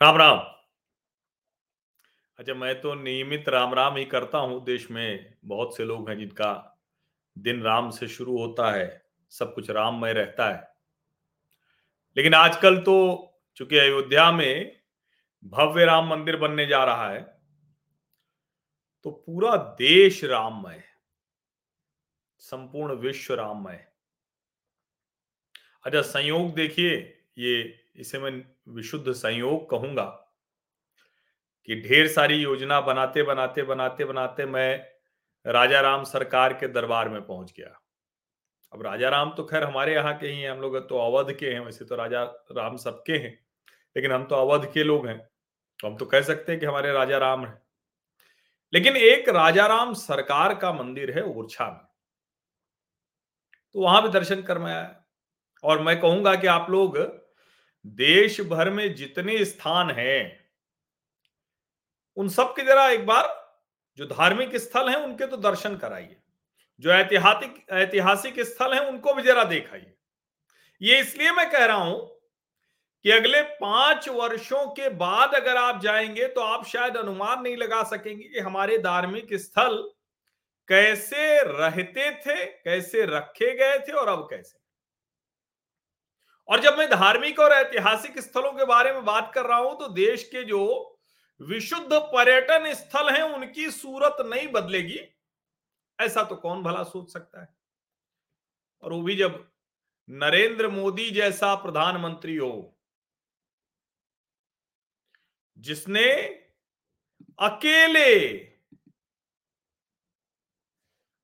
राम राम। अच्छा मैं तो नियमित राम राम ही करता हूँ देश में। बहुत से लोग हैं जिनका दिन राम से शुरू होता है, सब कुछ राममय रहता है। लेकिन आजकल तो चूँकि अयोध्या में भव्य राम मंदिर बनने जा रहा है तो पूरा देश राममय संपूर्ण विश्व राममय अच्छा संयोग देखिए, ये इसे मैं विशुद्ध संयोग कहूँगा कि ढेर सारी योजना बनाते बनाते बनाते बनाते मैं राजा राम सरकार के दरबार में पहुँच गया। अब राजा राम तो खैर हमारे यहाँ के ही हैं, हम लोग तो अवध के हैं, वैसे तो राजा राम सबके हैं, लेकिन हम तो अवध के लोग हैं तो हम तो कह सकते हैं कि हमारे राजा राम हैं। लेकिन एक राजा राम सरकार का मंदिर है ओरछा में। तो वहाँ भी दर्शन कर मैं आया और मैं कहूँगा कि आप लोग देश भर में जितने स्थान हैं, उन सब के जरा एक बार जो धार्मिक स्थल हैं, उनके तो दर्शन कराइए। जो ऐतिहासिक ऐतिहासिक स्थल हैं, उनको भी जरा देखाइए। ये इसलिए मैं कह रहा हूँ कि अगले पाँच वर्षों के बाद अगर आप जाएँगे तो आप शायद अनुमान नहीं लगा सकेंगे कि हमारे धार्मिक स्थल कैसे रहते थे, कैसे रखे गए थे और अब कैसे। और जब मैं धार्मिक और ऐतिहासिक स्थलों के बारे में बात कर रहा हूँ तो देश के जो विशुद्ध पर्यटन स्थल हैं, उनकी सूरत नहीं बदलेगी। ऐसा तो कौन भला सोच सकता है? और वो भी जब नरेंद्र मोदी जैसा प्रधानमंत्री हो, जिसने अकेले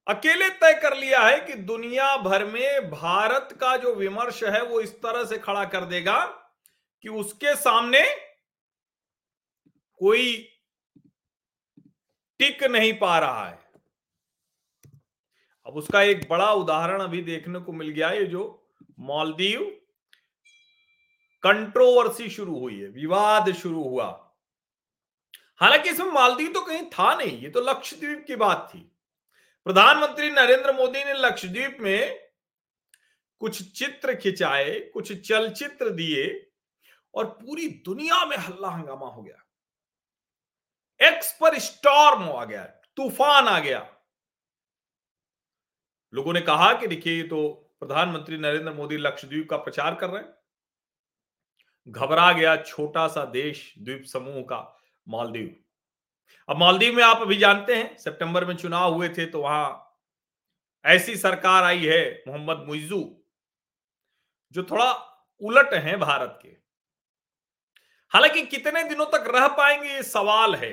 अकेले तय कर लिया है कि दुनिया भर में भारत का जो विमर्श है वो इस तरह से खड़ा कर देगा कि उसके सामने कोई टिक नहीं पा रहा है। अब उसका एक बड़ा उदाहरण अभी देखने को मिल गया ये जो मालदीव कंट्रोवर्सी शुरू हुई है, विवाद शुरू हुआ। हालाँकि इसमें मालदीव तो कहीं था नहीं, ये तो लक्षद्वीप की बात थी। प्रधानमंत्री नरेंद्र मोदी ने लक्षद्वीप में कुछ चित्र खिंचाए, कुछ चलचित्र दिए और पूरी दुनिया में हल्ला हंगामा हो गया। एक्स पर स्टॉर्म आ गया, तूफ़ान आ गया। लोगों ने कहा कि देखिए, ये तो प्रधानमंत्री नरेंद्र मोदी लक्षद्वीप का प्रचार कर रहे हैं। घबरा गया छोटा सा देश, द्वीप समूह का, मालदीव। अब मालदीव में आप अभी जानते हैं, सितंबर में चुनाव हुए थे तो वहाँ ऐसी सरकार आई है मोहम्मद मुइजू, जो थोड़ा उलट है भारत के। हालाँकि कितने दिनों तक रह पाएँगे ये सवाल है।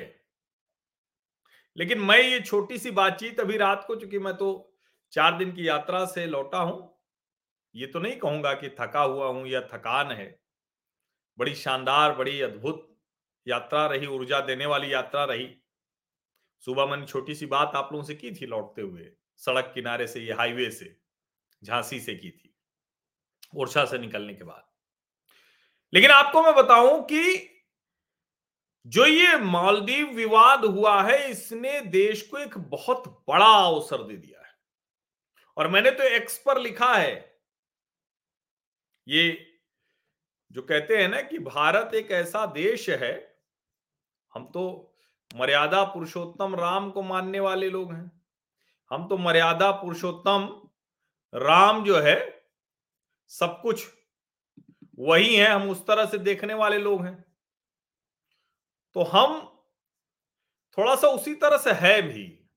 लेकिन मैं ये छोटी सी बातचीत अभी रात को, चूँकि मैं तो चार दिन की यात्रा से लौटा हूँ, ये तो नहीं कहूँगा कि थका हुआ हूँ या थकान है। बड़ी शानदार, बड़ी अद्भुत यात्रा रही, ऊर्जा देने वाली यात्रा रही। सुबह मैंने छोटी सी बात आप लोगों से की थी लौटते हुए, सड़क किनारे से, ये हाईवे से, झांसी से की थी, ओरछा से निकलने के बाद। लेकिन आपको मैं बताऊँ कि जो ये मालदीव विवाद हुआ है, इसने देश को एक बहुत बड़ा अवसर दे दिया है। और मैंने तो एक्स पर लिखा है, ये जो कहते हैं ना कि भारत एक ऐसा देश है हम तो मर्यादा पुरुषोत्तम राम को मानने वाले लोग हैं। हम तो मर्यादा पुरुषोत्तम राम जो है, सब कुछ वही है, हम उस तरह से देखने वाले लोग हैं। तो हम थोड़ा सा उसी तरह से है भी।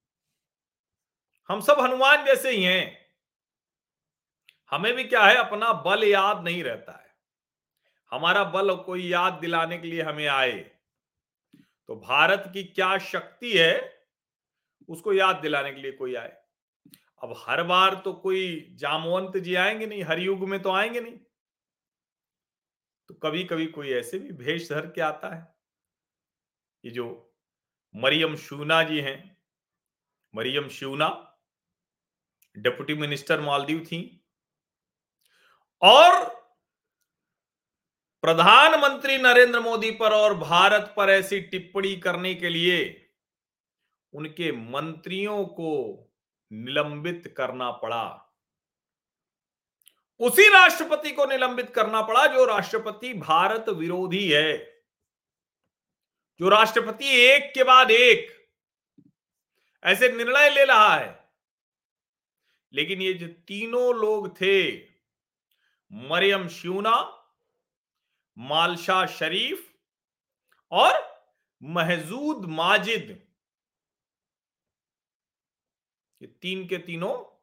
हम सब हनुमान जैसे ही हैं। हमें भी क्या है, अपना बल याद नहीं रहता है। हमारा बल कोई याद दिलाने के लिए हमें आए। तो भारत की क्या शक्ति है, उसको याद दिलाने के लिए कोई आए। अब हर बार तो कोई जामवंत जी आएँगे नहीं हर युग में तो आएँगे नहीं। तो कभी कभी कोई ऐसे भी भेष धर के आता है। ये जो मरियम शूना जी हैं, मरियम शूना डिप्टी मिनिस्टर मालदीव थी, और प्रधानमंत्री नरेंद्र मोदी पर और भारत पर ऐसी टिप्पणी करने के लिए उनके मंत्रियों को निलंबित करना पड़ा। उसी राष्ट्रपति को निलंबित करना पड़ा जो राष्ट्रपति भारत विरोधी है। जो राष्ट्रपति एक के बाद एक। ऐसे निर्णय ले रहा है। लेकिन ये जो तीनों लोग थे, मरियम श्यूना मालशा शरीफ और महजूद माजिद। ये तीन के तीनों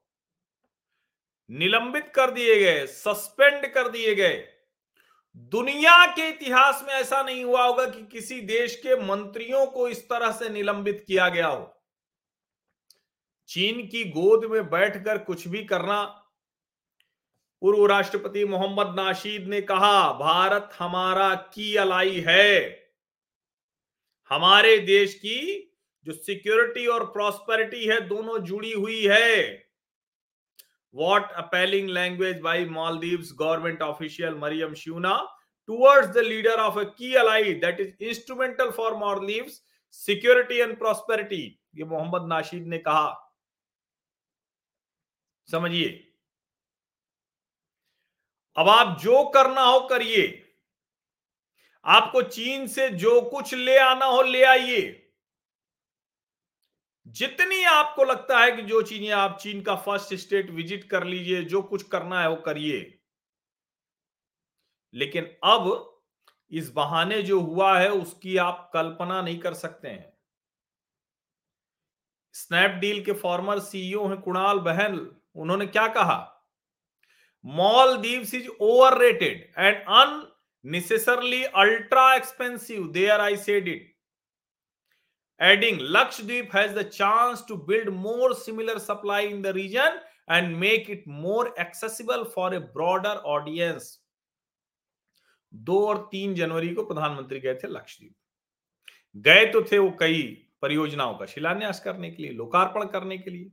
निलंबित कर दिए गए, सस्पेंड कर दिए गए। दुनिया के इतिहास में ऐसा नहीं हुआ होगा कि किसी देश के मंत्रियों को इस तरह से निलंबित किया गया हो। चीन की गोद में बैठकर कुछ भी करना पूर्व राष्ट्रपति मोहम्मद नाशीद ने कहा, भारत हमारा की अलाई है। हमारे देश की जो सिक्योरिटी और प्रॉस्पेरिटी है दोनों जुड़ी हुई है। What appalling language by Maldives government official Mariyam Shiuna towards the leader of a key ally that is instrumental for Maldives security and prosperity ये मोहम्मद नाशीद ने कहा। समझिए। अब आप जो करना हो करिए। आपको चीन से जो कुछ ले आना हो ले आइए। जितनी आपको लगता है कि जो चीज़ें आप चीन का फ़र्स्ट स्टेट विज़िट कर लीजिए, जो कुछ करना है वो करिए। लेकिन अब इस बहाने जो हुआ है, उसकी आप कल्पना नहीं कर सकते हैं। स्नैपडील के फॉर्मर सीईओ हैं कुणाल बहल उन्होंने क्या कहा? Maldives is overrated and unnecessarily ultra expensive there I said it adding Lakshadweep has the chance to build more similar supply in the region and make it more accessible for a broader audience दो और तीन जनवरी को प्रधानमंत्री गए थे लक्षद्वीप गए तो थे वो कई परियोजनाओं का शिलान्यास करने के लिए, लोकार्पण करने के लिए।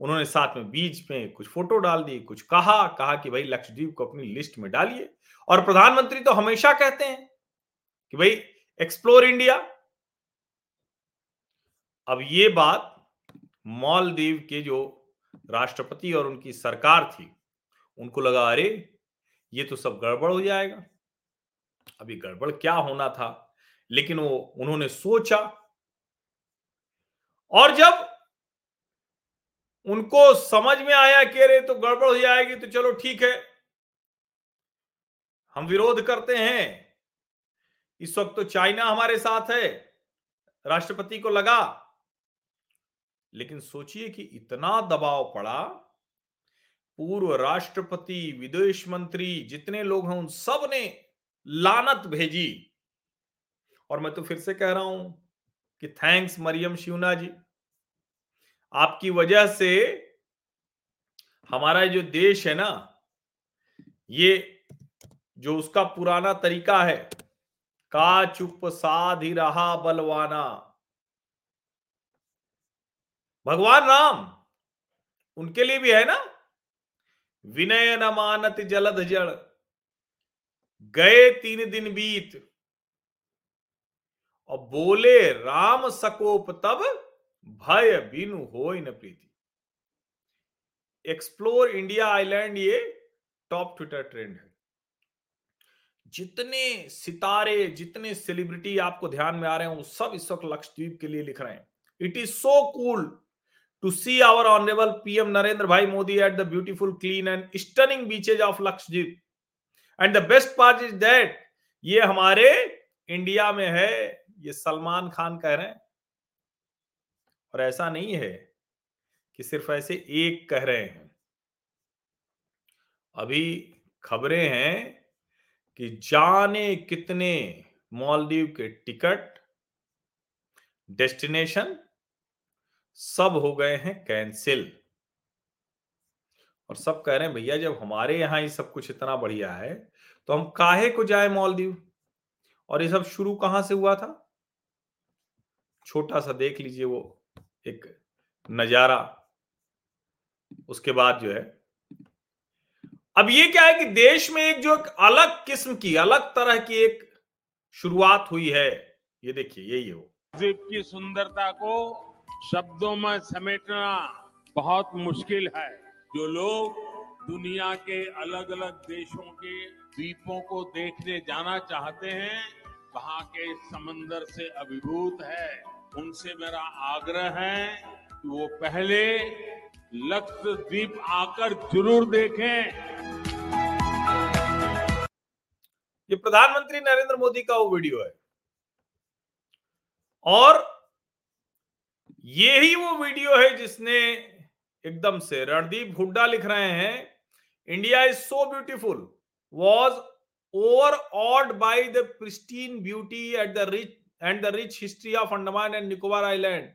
उन्होंने साथ में बीच में कुछ फ़ोटो डाल दी कुछ कहा कहा कि भाई लक्षद्वीप को अपनी लिस्ट में डालिए। और प्रधानमंत्री तो हमेशा कहते हैं कि भाई एक्सप्लोर इंडिया अब ये बात मालदीव के जो राष्ट्रपति और उनकी सरकार थी, उनको लगा, अरे, ये तो सब गड़बड़ हो जाएगा। अभी गड़बड़ क्या होना था? लेकिन वो, उन्होंने सोचा। और जब उनको समझ में आया कि अरे तो गड़बड़ हो जाएगी तो चलो ठीक है। हम विरोध करते हैं। इस वक्त तो चाइना हमारे साथ है, राष्ट्रपति को लगा। लेकिन सोचिए कि इतना दबाव पड़ा, पूर्व राष्ट्रपति, विदेश मंत्री जितने लोग हैं, उन सबने लानत भेजी। और मैं तो फिर से कह रहा हूँ कि थैंक्स मरियम शिवना जी। आपकी वजह से हमारा जो देश है ना, ये जो उसका पुराना तरीका है, का चुप साध ही रहा बलवाना। भगवान राम, उनके लिए भी है ना? विनय न मानत जलद जड़। गए तीन दिन बीत, और बोले राम सकोप तब भय बिनु हो न प्रीति। एक्सप्लोर इंडिया आइलैंड ये टॉप ट्विटर ट्रेंड है। जितने सितारे जितने सेलिब्रिटी आपको ध्यान में आ रहे हैं वो सब इस वक्त लक्षद्वीप के लिए लिख रहे हैं। It is so cool to see our honourable PM Narendra bhai Modi at the beautiful, clean and stunning beaches of Lakshadweep and the best part is that ये हमारे इंडिया में है ये सलमान खान कह रहे हैं। और ऐसा नहीं है कि सिर्फ़ ऐसे एक कह रहे हैं। अभी खबरें हैं कि जाने कितने मालदीव के टिकट, डेस्टिनेशन सब हो गए हैं कैंसिल। और सब कह रहे हैं, भैया, जब हमारे यहाँ ही सब कुछ इतना बढ़िया है तो हम काहे को जाए मालदीव? और ये सब शुरू कहाँ से हुआ था? छोटा सा देख लीजिए वो। एक नज़ारा। उसके बाद जो है, अब ये क्या है कि देश में एक जो एक अलग किस्म की, अलग तरह की एक शुरुआत हुई है। ये देखिए, यही है वो। की सुंदरता को शब्दों में समेटना बहुत मुश्किल है। जो लोग दुनिया के अलग अलग देशों के द्वीपों को देखने जाना चाहते हैं, वहाँ के समंदर से अभिभूत है। उनसे मेरा आग्रह है कि वो पहले लक्षद्वीप आकर ज़रूर देखें। ये प्रधानमंत्री नरेंद्र मोदी का वो वीडियो है। और ये ही वो वीडियो है जिसने एकदम से रणदीप हुड्डा लिख रहे हैं, India is so beautiful, was overawed by the pristine beauty at the rich and the rich history of Andaman and Nicobar island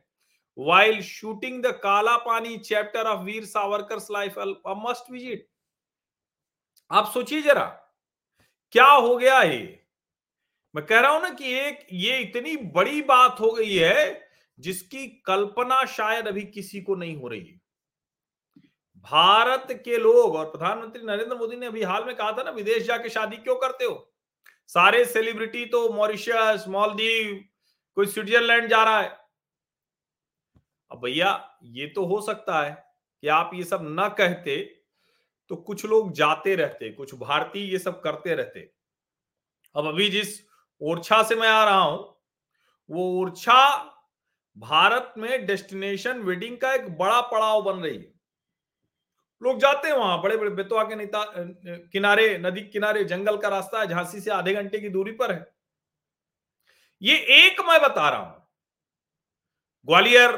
while shooting the Kala Pani chapter of Veer Savarkar's life, a must visit. आप सोचिए जरा क्या हो गया ये? मैं कह रहा हूँ ना कि एक ये इतनी बड़ी बात हो गई है जिसकी कल्पना शायद अभी किसी को नहीं हो रही है। भारत के लोग और प्रधानमंत्री नरेंद्र मोदी ने अभी हाल में कहा था ना विदेश जाके शादी क्यों करते हो? सारे सेलिब्रिटी तो मॉरिशस मालदीव, कोई स्विट्जरलैंड जा रहा है। अब भैया, ये तो हो सकता है कि आप ये सब न कहते तो कुछ लोग जाते रहते, कुछ भारतीय ये सब करते रहते। अब अभी जिस ओरछा से मैं आ रहा हूँ, वो ओरछा भारत में डेस्टिनेशन वेडिंग का एक बड़ा पड़ाव बन रही है। लोग जाते हैं वहाँ बड़े बड़े बेतवा के नेता किनारे, नदी किनारे, जंगल का रास्ता है, झांसी से आधे घंटे की दूरी पर है। ये एक मैं बता रहा हूँ। ग्वालियर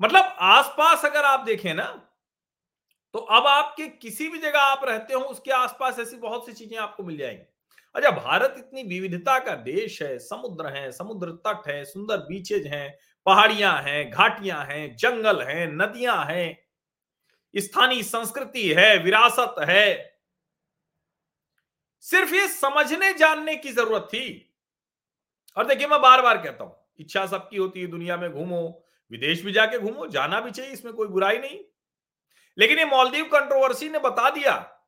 मतलब आसपास अगर आप देखें ना तो अब आपके किसी भी जगह आप रहते हो, उसके आसपास ऐसी बहुत सी चीज़ें आपको मिल जाएँगी। अच्छा भारत इतनी विविधता का देश है, समुद्र है, समुद्र तट है, सुंदर बीचेज हैं, पहाड़ियाँ हैं, घाटियाँ हैं, जंगल हैं, नदियाँ हैं स्थानीय संस्कृति है, विरासत है। सिर्फ़ ये समझने, जानने की ज़रूरत थी। और देखिए, मैं बार बार कहता हूँ, इच्छा सबकी होती है, दुनिया में घूमो, विदेश भी जाके घूमो, जाना भी चाहिए, इसमें कोई बुराई नहीं। लेकिन ये मालदीव कंट्रोवर्सी ने बता दिया।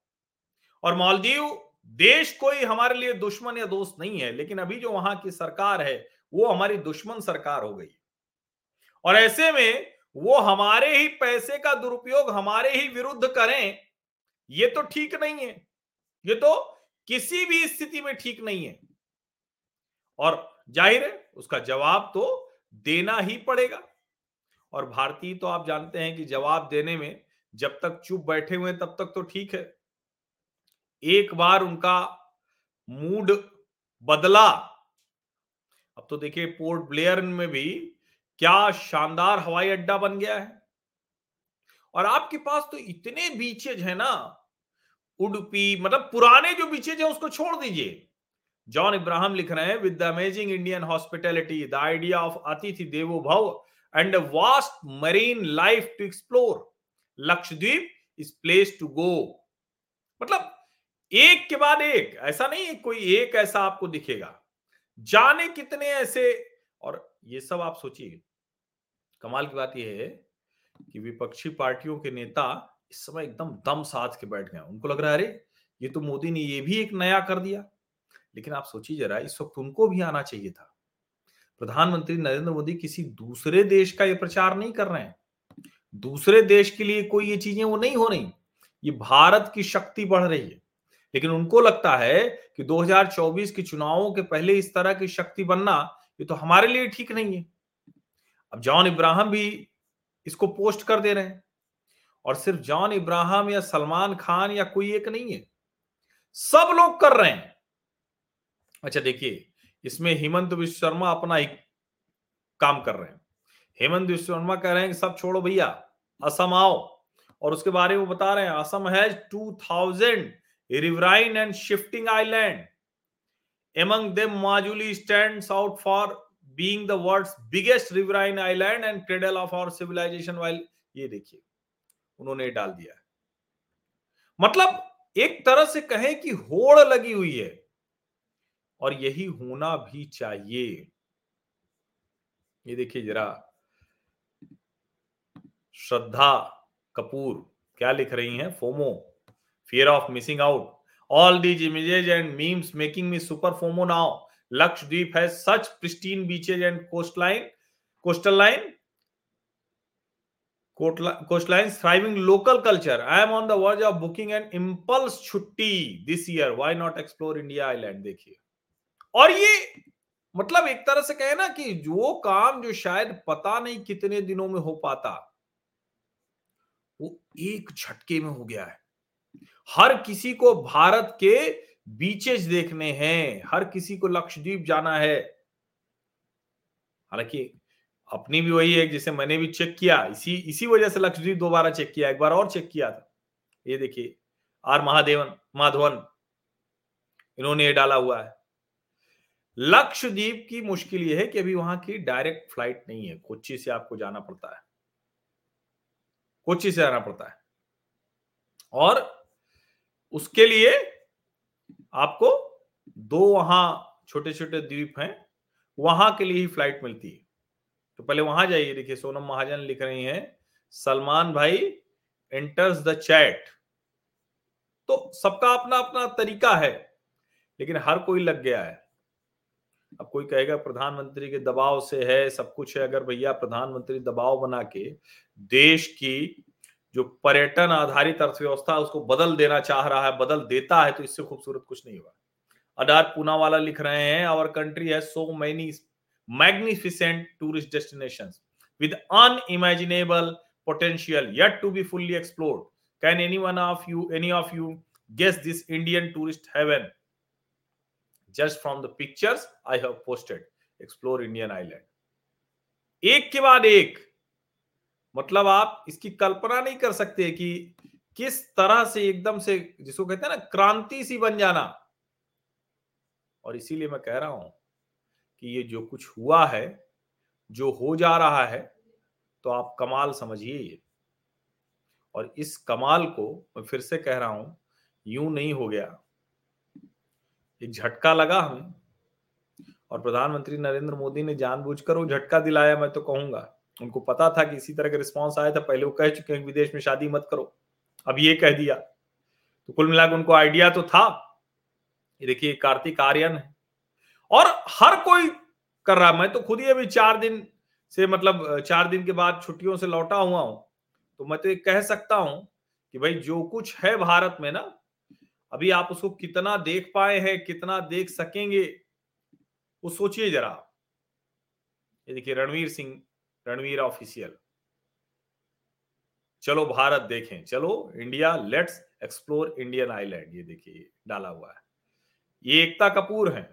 और मालदीव देश कोई हमारे लिए दुश्मन या दोस्त नहीं है, लेकिन अभी जो वहाँ की सरकार है, वो हमारी दुश्मन सरकार हो गई। और ऐसे में वो हमारे ही पैसे का दुरुपयोग हमारे ही विरुद्ध करें, ये तो ठीक नहीं है। ये तो किसी भी स्थिति में ठीक नहीं है। और ज़ाहिर है, उसका जवाब तो देना ही पड़ेगा। और भारतीय तो आप जानते हैं कि जवाब देने में जब तक चुप बैठे हुए तब तक तो ठीक है। एक बार उनका मूड बदला। अब तो देखिए, पोर्ट ब्लेयर में भी क्या शानदार हवाई अड्डा बन गया है। और आपके पास तो इतने बीचेज है ना, उडुपी मतलब पुराने जो बीचेज है उसको छोड़ दीजिए। जॉन इब्राहिम लिख रहे हैं with the amazing Indian hospitality the idea of अतिथि देवो भव a vast marine life to explore. Lakshadweep is place to go मतलब एक के बाद एक, ऐसा नहीं है कोई एक ऐसा आपको दिखेगा। जाने कितने ऐसे, और ये सब आप सोचिए। कमाल की बात यह है कि विपक्षी पार्टियों के नेता इस समय एकदम दम साध के बैठ गए उनको लग रहा है, अरे, ये तो मोदी ने ये भी एक नया कर दिया। लेकिन आप सोचिए जरा, इस वक्त उनको भी आना चाहिए था। प्रधानमंत्री नरेंद्र मोदी किसी दूसरे देश का ये प्रचार नहीं कर रहे हैं। दूसरे देश के लिए कोई ये चीज़ें वो नहीं हो रही। ये भारत की शक्ति बढ़ रही है। लेकिन उनको लगता है कि 2024 के चुनावों के पहले इस तरह की शक्ति बनना, ये तो हमारे लिए ठीक नहीं है। अब जॉन इब्राहिम भी इसको पोस्ट कर दे रहे हैं। और सिर्फ़ जॉन इब्राहिम या सलमान खान या कोई एक नहीं है। सब लोग कर रहे हैं। अच्छा देखिए, इसमें हेमंत विश्व शर्मा अपना ही काम कर रहे हैं। हेमंत विश्व शर्मा कह रहे हैं कि सब छोड़ो भैया, असम आओ। और उसके बारे में बता रहे हैं, Assam has two thousand riverine and shifting island among them Majuli stands out for the world's biggest riverine island and cradle of our civilisation while ये देखिए, उन्होंने डाल दिया मतलब एक तरह से कहें कि होड़ लगी हुई है, और यही होना भी चाहिए। ये देखिए जरा, श्रद्धा कपूर क्या लिख रही हैं? FOMO fear of missing out all these images and memes making me super FOMO now Lakshadweep है, such pristine beaches and coastline coastal line thriving local culture. I am on the verge of booking an impulse छुट्टी this year. Why not explore india island? देखिए। और ये मतलब एक तरह से कहे ना कि जो काम जो शायद पता नहीं कितने दिनों में हो पाता, वो एक झटके में हो गया है। हर किसी को भारत के बीचेज देखने हैं, हर किसी को लक्षद्वीप जाना है। हालाँकि अपनी भी वही है, जिसे मैंने भी चेक किया, इसी इसी वजह से लक्षद्वीप दोबारा चेक किया, एक बार और चेक किया था। ये देखिए, आर महादेवन, माधवन, इन्होंने ये डाला हुआ है। लक्षद्वीप की मुश्किल यह है कि अभी वहाँ की डायरेक्ट फ़्लाइट नहीं है, कोच्चि से आपको जाना पड़ता है। कोच्चि से जाना पड़ता है। और उसके लिए आपको दो वहाँ छोटे छोटे द्वीप हैं, वहाँ के लिए ही फ़्लाइट मिलती है। तो पहले वहाँ जाइए, देखिए, सोनम महाजन लिख रही हैं, सलमान भाई एंटर्स द चैट तो सबका अपना अपना तरीका है, लेकिन हर कोई लग गया है। अब कोई कहेगा, प्रधानमंत्री के दबाव से है, सब कुछ है, अगर भैया प्रधानमंत्री दबाव बना के देश की जो पर्यटन आधारित अर्थव्यवस्था उसको बदल देना चाह रहा है, बदल देता है तो इससे खूबसूरत कुछ नहीं हुआ। अडार पूना वाला लिख रहे हैं आवर कंट्री है so many magnificent tourist destination with unimaginable potential yet to be fully explored can any one of you any of you guess this Indian tourist haven just from the pictures I have posted explore Indian island एक के बाद एक मतलब आप इसकी कल्पना नहीं कर सकते कि किस तरह से एकदम से जिसको कहते हैं ना, क्रांति सी बन जाना। और इसीलिए मैं कह रहा हूँ कि ये जो कुछ हुआ है, जो हो जा रहा है तो आप कमाल समझिए ये। और इस कमाल को मैं फिर से कह रहा हूँ, यूँ नहीं हो गया। एक झटका लगा हमें, और प्रधानमंत्री नरेंद्र मोदी ने जानबूझकर वो झटका दिलाया, मैं तो कहूँगा। उनको पता था कि इसी तरह का रिस्पॉन्स आया था, पहले वो कह चुके हैं विदेश में शादी मत करो। अब ये कह दिया। तो कुल मिलाकर उनको आइडिया तो था। ये देखिए कार्तिक आर्यन है। और हर कोई कर रहा मैं तो खुद ही अभी चार दिन से मतलब चार दिन के बाद छुट्टियों से लौटा हुआ हूँ। तो मैं तो ये कह सकता हूँ कि भाई, जो कुछ है भारत में ना, अभी आप उसको कितना देख पाए हैं, कितना देख सकेंगे, वो सोचिए जरा। ये देखिए, रणवीर सिंह रणवीर ऑफिशियल। चलो भारत देखें। चलो India let's explore Indian island ये देखिए डाला हुआ है। ये एकता कपूर है।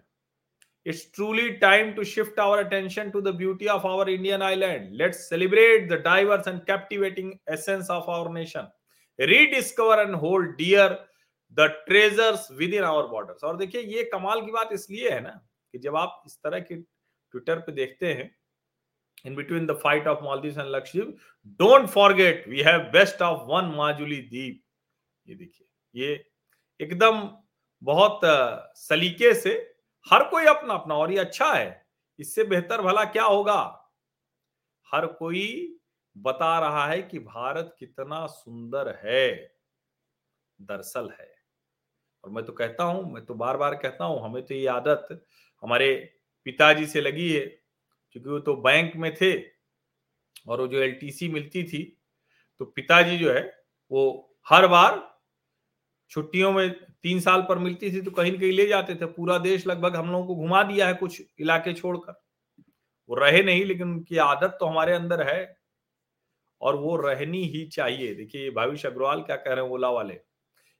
It's truly time to shift our attention to the beauty of our Indian island let's celebrate the diverse and captivating essence of our nation rediscover and hold dear the treasures within our border और देखिये ये कमाल की बात इसलिए है ना कि जब आप इस तरह के ट्विटर पे देखते हैं in between the fight of Maldives and Lakshadweep. Don't forget, we have best of one Majuli Deep. ये देखिए ये एकदम बहुत सलीके से हर कोई अपना अपना और ये अच्छा है इससे बेहतर भला क्या होगा हर कोई बता रहा है कि भारत कितना सुंदर है दरअसल है और मैं तो कहता हूँ मैं तो बार बार कहता हूँ हमें तो ये आदत हमारे पिताजी से लगी है क्योंकि वो तो बैंक में थे और वो जो एलटीसी मिलती थी तो पिताजी जो है, वो हर बार छुट्टियों में तीन साल पर मिलती थी तो कहीं ना कहीं ले जाते थे। पूरा देश लगभग हम लोगों को घुमा दिया है कुछ इलाके छोड़कर। वो रहे नहीं, लेकिन उनकी आदत तो हमारे अंदर है और वो रहनी ही चाहिए। देखिए भाविश अग्रवाल क्या कह रहे हैं ओला वाले।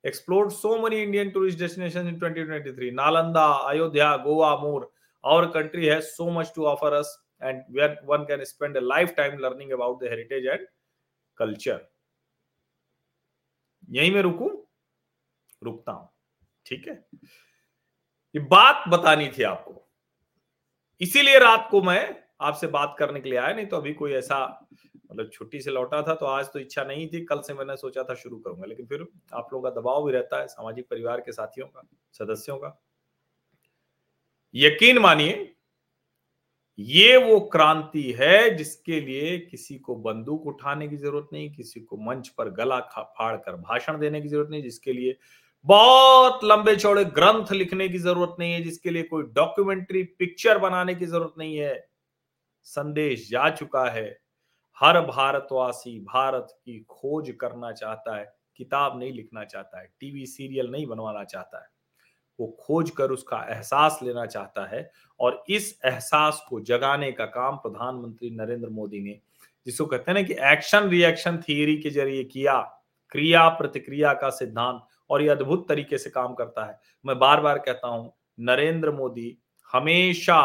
Explore so many Indian tourist destination in 2023 Nalanda, Ayodhya, Goa, more. Our country has so much to offer us, and where one can spend a lifetime learning about the heritage and culture. यही मैं रुकू? रुकता हूँ। ठीक है? ये बात बतानी थी आपको। इसीलिए रात को मैं आपसे बात करने के लिए आया, नहीं तो अभी कोई ऐसा मतलब छुट्टी से लौटा था तो आज तो इच्छा नहीं थी। कल से मैंने सोचा था शुरू करूँगा, लेकिन फिर आप लोगों का दबाव भी रहता है, सामाजिक परिवार के साथियों का, सदस्यों का। यकीन मानिए, ये वो क्रांति है जिसके लिए किसी को बंदूक उठाने की ज़रूरत नहीं, किसी को मंच पर गला फाड़ कर भाषण देने की ज़रूरत नहीं, जिसके लिए बहुत लंबे चौड़े ग्रंथ लिखने की ज़रूरत नहीं है, जिसके लिए कोई डॉक्यूमेंट्री पिक्चर बनाने की ज़रूरत नहीं है। संदेश जा चुका है, हर भारतवासी भारत की खोज करना चाहता है, किताब नहीं लिखना चाहता है, टीवी सीरियल नहीं बनवाना चाहता है। वो खोज कर उसका एहसास लेना चाहता है और इस एहसास को जगाने का काम प्रधानमंत्री नरेंद्र मोदी ने, जिसको कहते हैं ना कि एक्शन रिएक्शन थियरी के ज़रिए किया, क्रिया, प्रतिक्रिया का सिद्धांत और ये अद्भुत तरीके से काम करता है। मैं बार बार कहता हूँ, नरेंद्र मोदी हमेशा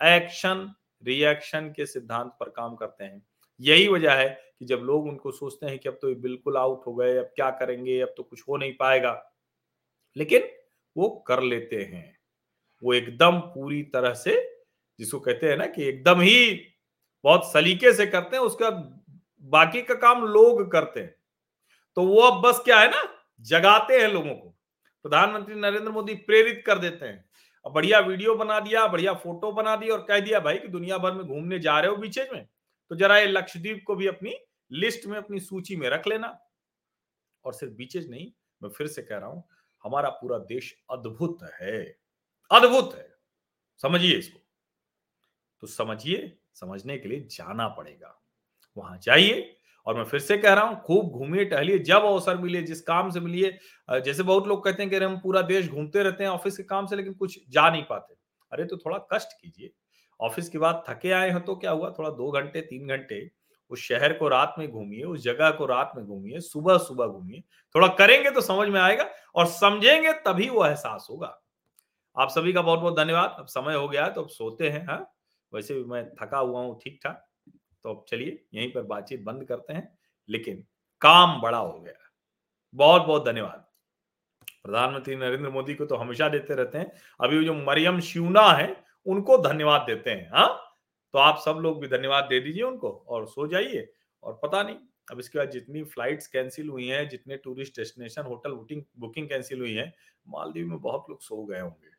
एक्शन रिएक्शन के सिद्धांत पर काम करते हैं। यही वजह है कि जब लोग उनको सोचते हैं कि अब तो ये बिल्कुल आउट हो गए, अब क्या करेंगे, अब तो कुछ हो नहीं पाएगा। लेकिन वो कर लेते हैं। वो एकदम पूरी तरह से, जिसको कहते हैं ना कि एकदम ही बहुत सलीके से करते हैं, उसका बाकी का काम लोग करते हैं। तो वो अब बस क्या है ना, जगाते हैं लोगों को। प्रधानमंत्री नरेंद्र मोदी प्रेरित कर देते हैं। बढ़िया वीडियो बना दिया, बढ़िया फ़ोटो बना दी और कह दिया, भाई कि दुनिया भर में घूमने जा रहे हो बीचेज में तो जरा ये लक्षद्वीप को भी अपनी लिस्ट में, अपनी सूची में रख लेना। और सिर्फ़ बीचेज नहीं, मैं फिर से कह रहा हूँ हमारा पूरा देश अद्भुत है। अद्भुत है। समझिए इसको। तो समझिए, समझने के लिए जाना पड़ेगा। वहाँ जाइए और मैं फिर से कह रहा हूँ, खूब घूमिए, टहलिए, जब अवसर मिले, जिस काम से मिलिए जैसे बहुत लोग कहते हैं कि हम पूरा देश घूमते रहते हैं ऑफ़िस के काम से, लेकिन कुछ जा नहीं पाते। अरे तो थोड़ा कष्ट कीजिए। ऑफ़िस के बाद थके आए हैं तो क्या हुआ? थोड़ा दो घंटे, तीन घंटे उस शहर को रात में घूमिए, उस जगह को रात में घूमिए सुबह सुबह घूमिए। थोड़ा करेंगे तो समझ में आएगा। और समझेंगे तभी वो एहसास होगा। आप सभी का बहुत बहुत धन्यवाद। अब समय हो गया तो अब सोते हैं हाँ। वैसे भी मैं थका हुआ हूँ ठीक ठाक तो अब चलिए, यहीं पर बातचीत बंद करते हैं, लेकिन काम बड़ा हो गया। बहुत बहुत धन्यवाद। प्रधानमंत्री नरेंद्र मोदी को तो हमेशा देते रहते हैं। अभी जो मरियम शिवना है, उनको धन्यवाद देते हैं हाँ। तो आप सब लोग भी धन्यवाद दे दीजिए उनको और सो जाइए और पता नहीं अब इसके बाद जितनी फ्लाइट्स कैंसिल हुई हैं, जितने tourist destination hotel booking booking cancel हुई है, मालदीव में बहुत लोग सो गए होंगे।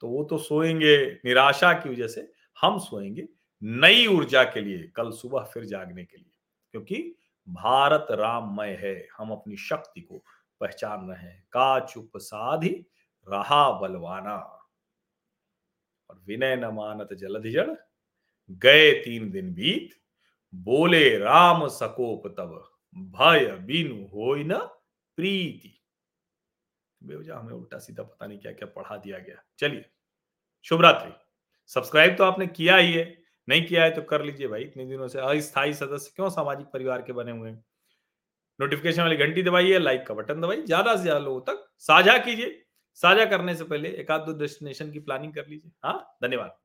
तो वो तो सोएँगे निराशा की वजह से, हम सोएँगे नई ऊर्जा के लिए, कल सुबह फिर जागने के लिए। क्योंकि भारत राममय है, हम अपनी शक्ति को पहचान रहे हैं। का चुप साधि रहा बलवाना। और विनय न मानत गए तीन दिन बीत बोले, राम सकोप तब भय बिनु हो न प्रीति। बेवजह हमें उल्टा सीधा पता नहीं क्या क्या पढ़ा दिया गया। चलिए शुभ रात्रि सब्सक्राइब तो आपने किया ही है, नहीं किया है तो कर लीजिए भाई, इतने दिनों से अस्थायी सदस्य क्यों सामाजिक परिवार के बने हुए हैं? नोटिफिकेशन वाली घंटी दबाइए लाइक का बटन दबाइए, ज़्यादा से ज़्यादा लोगों तक साझा कीजिए। साझा करने से पहले एक आध दो डेस्टिनेशन की प्लानिंग कर लीजिए। हाँ धन्यवाद।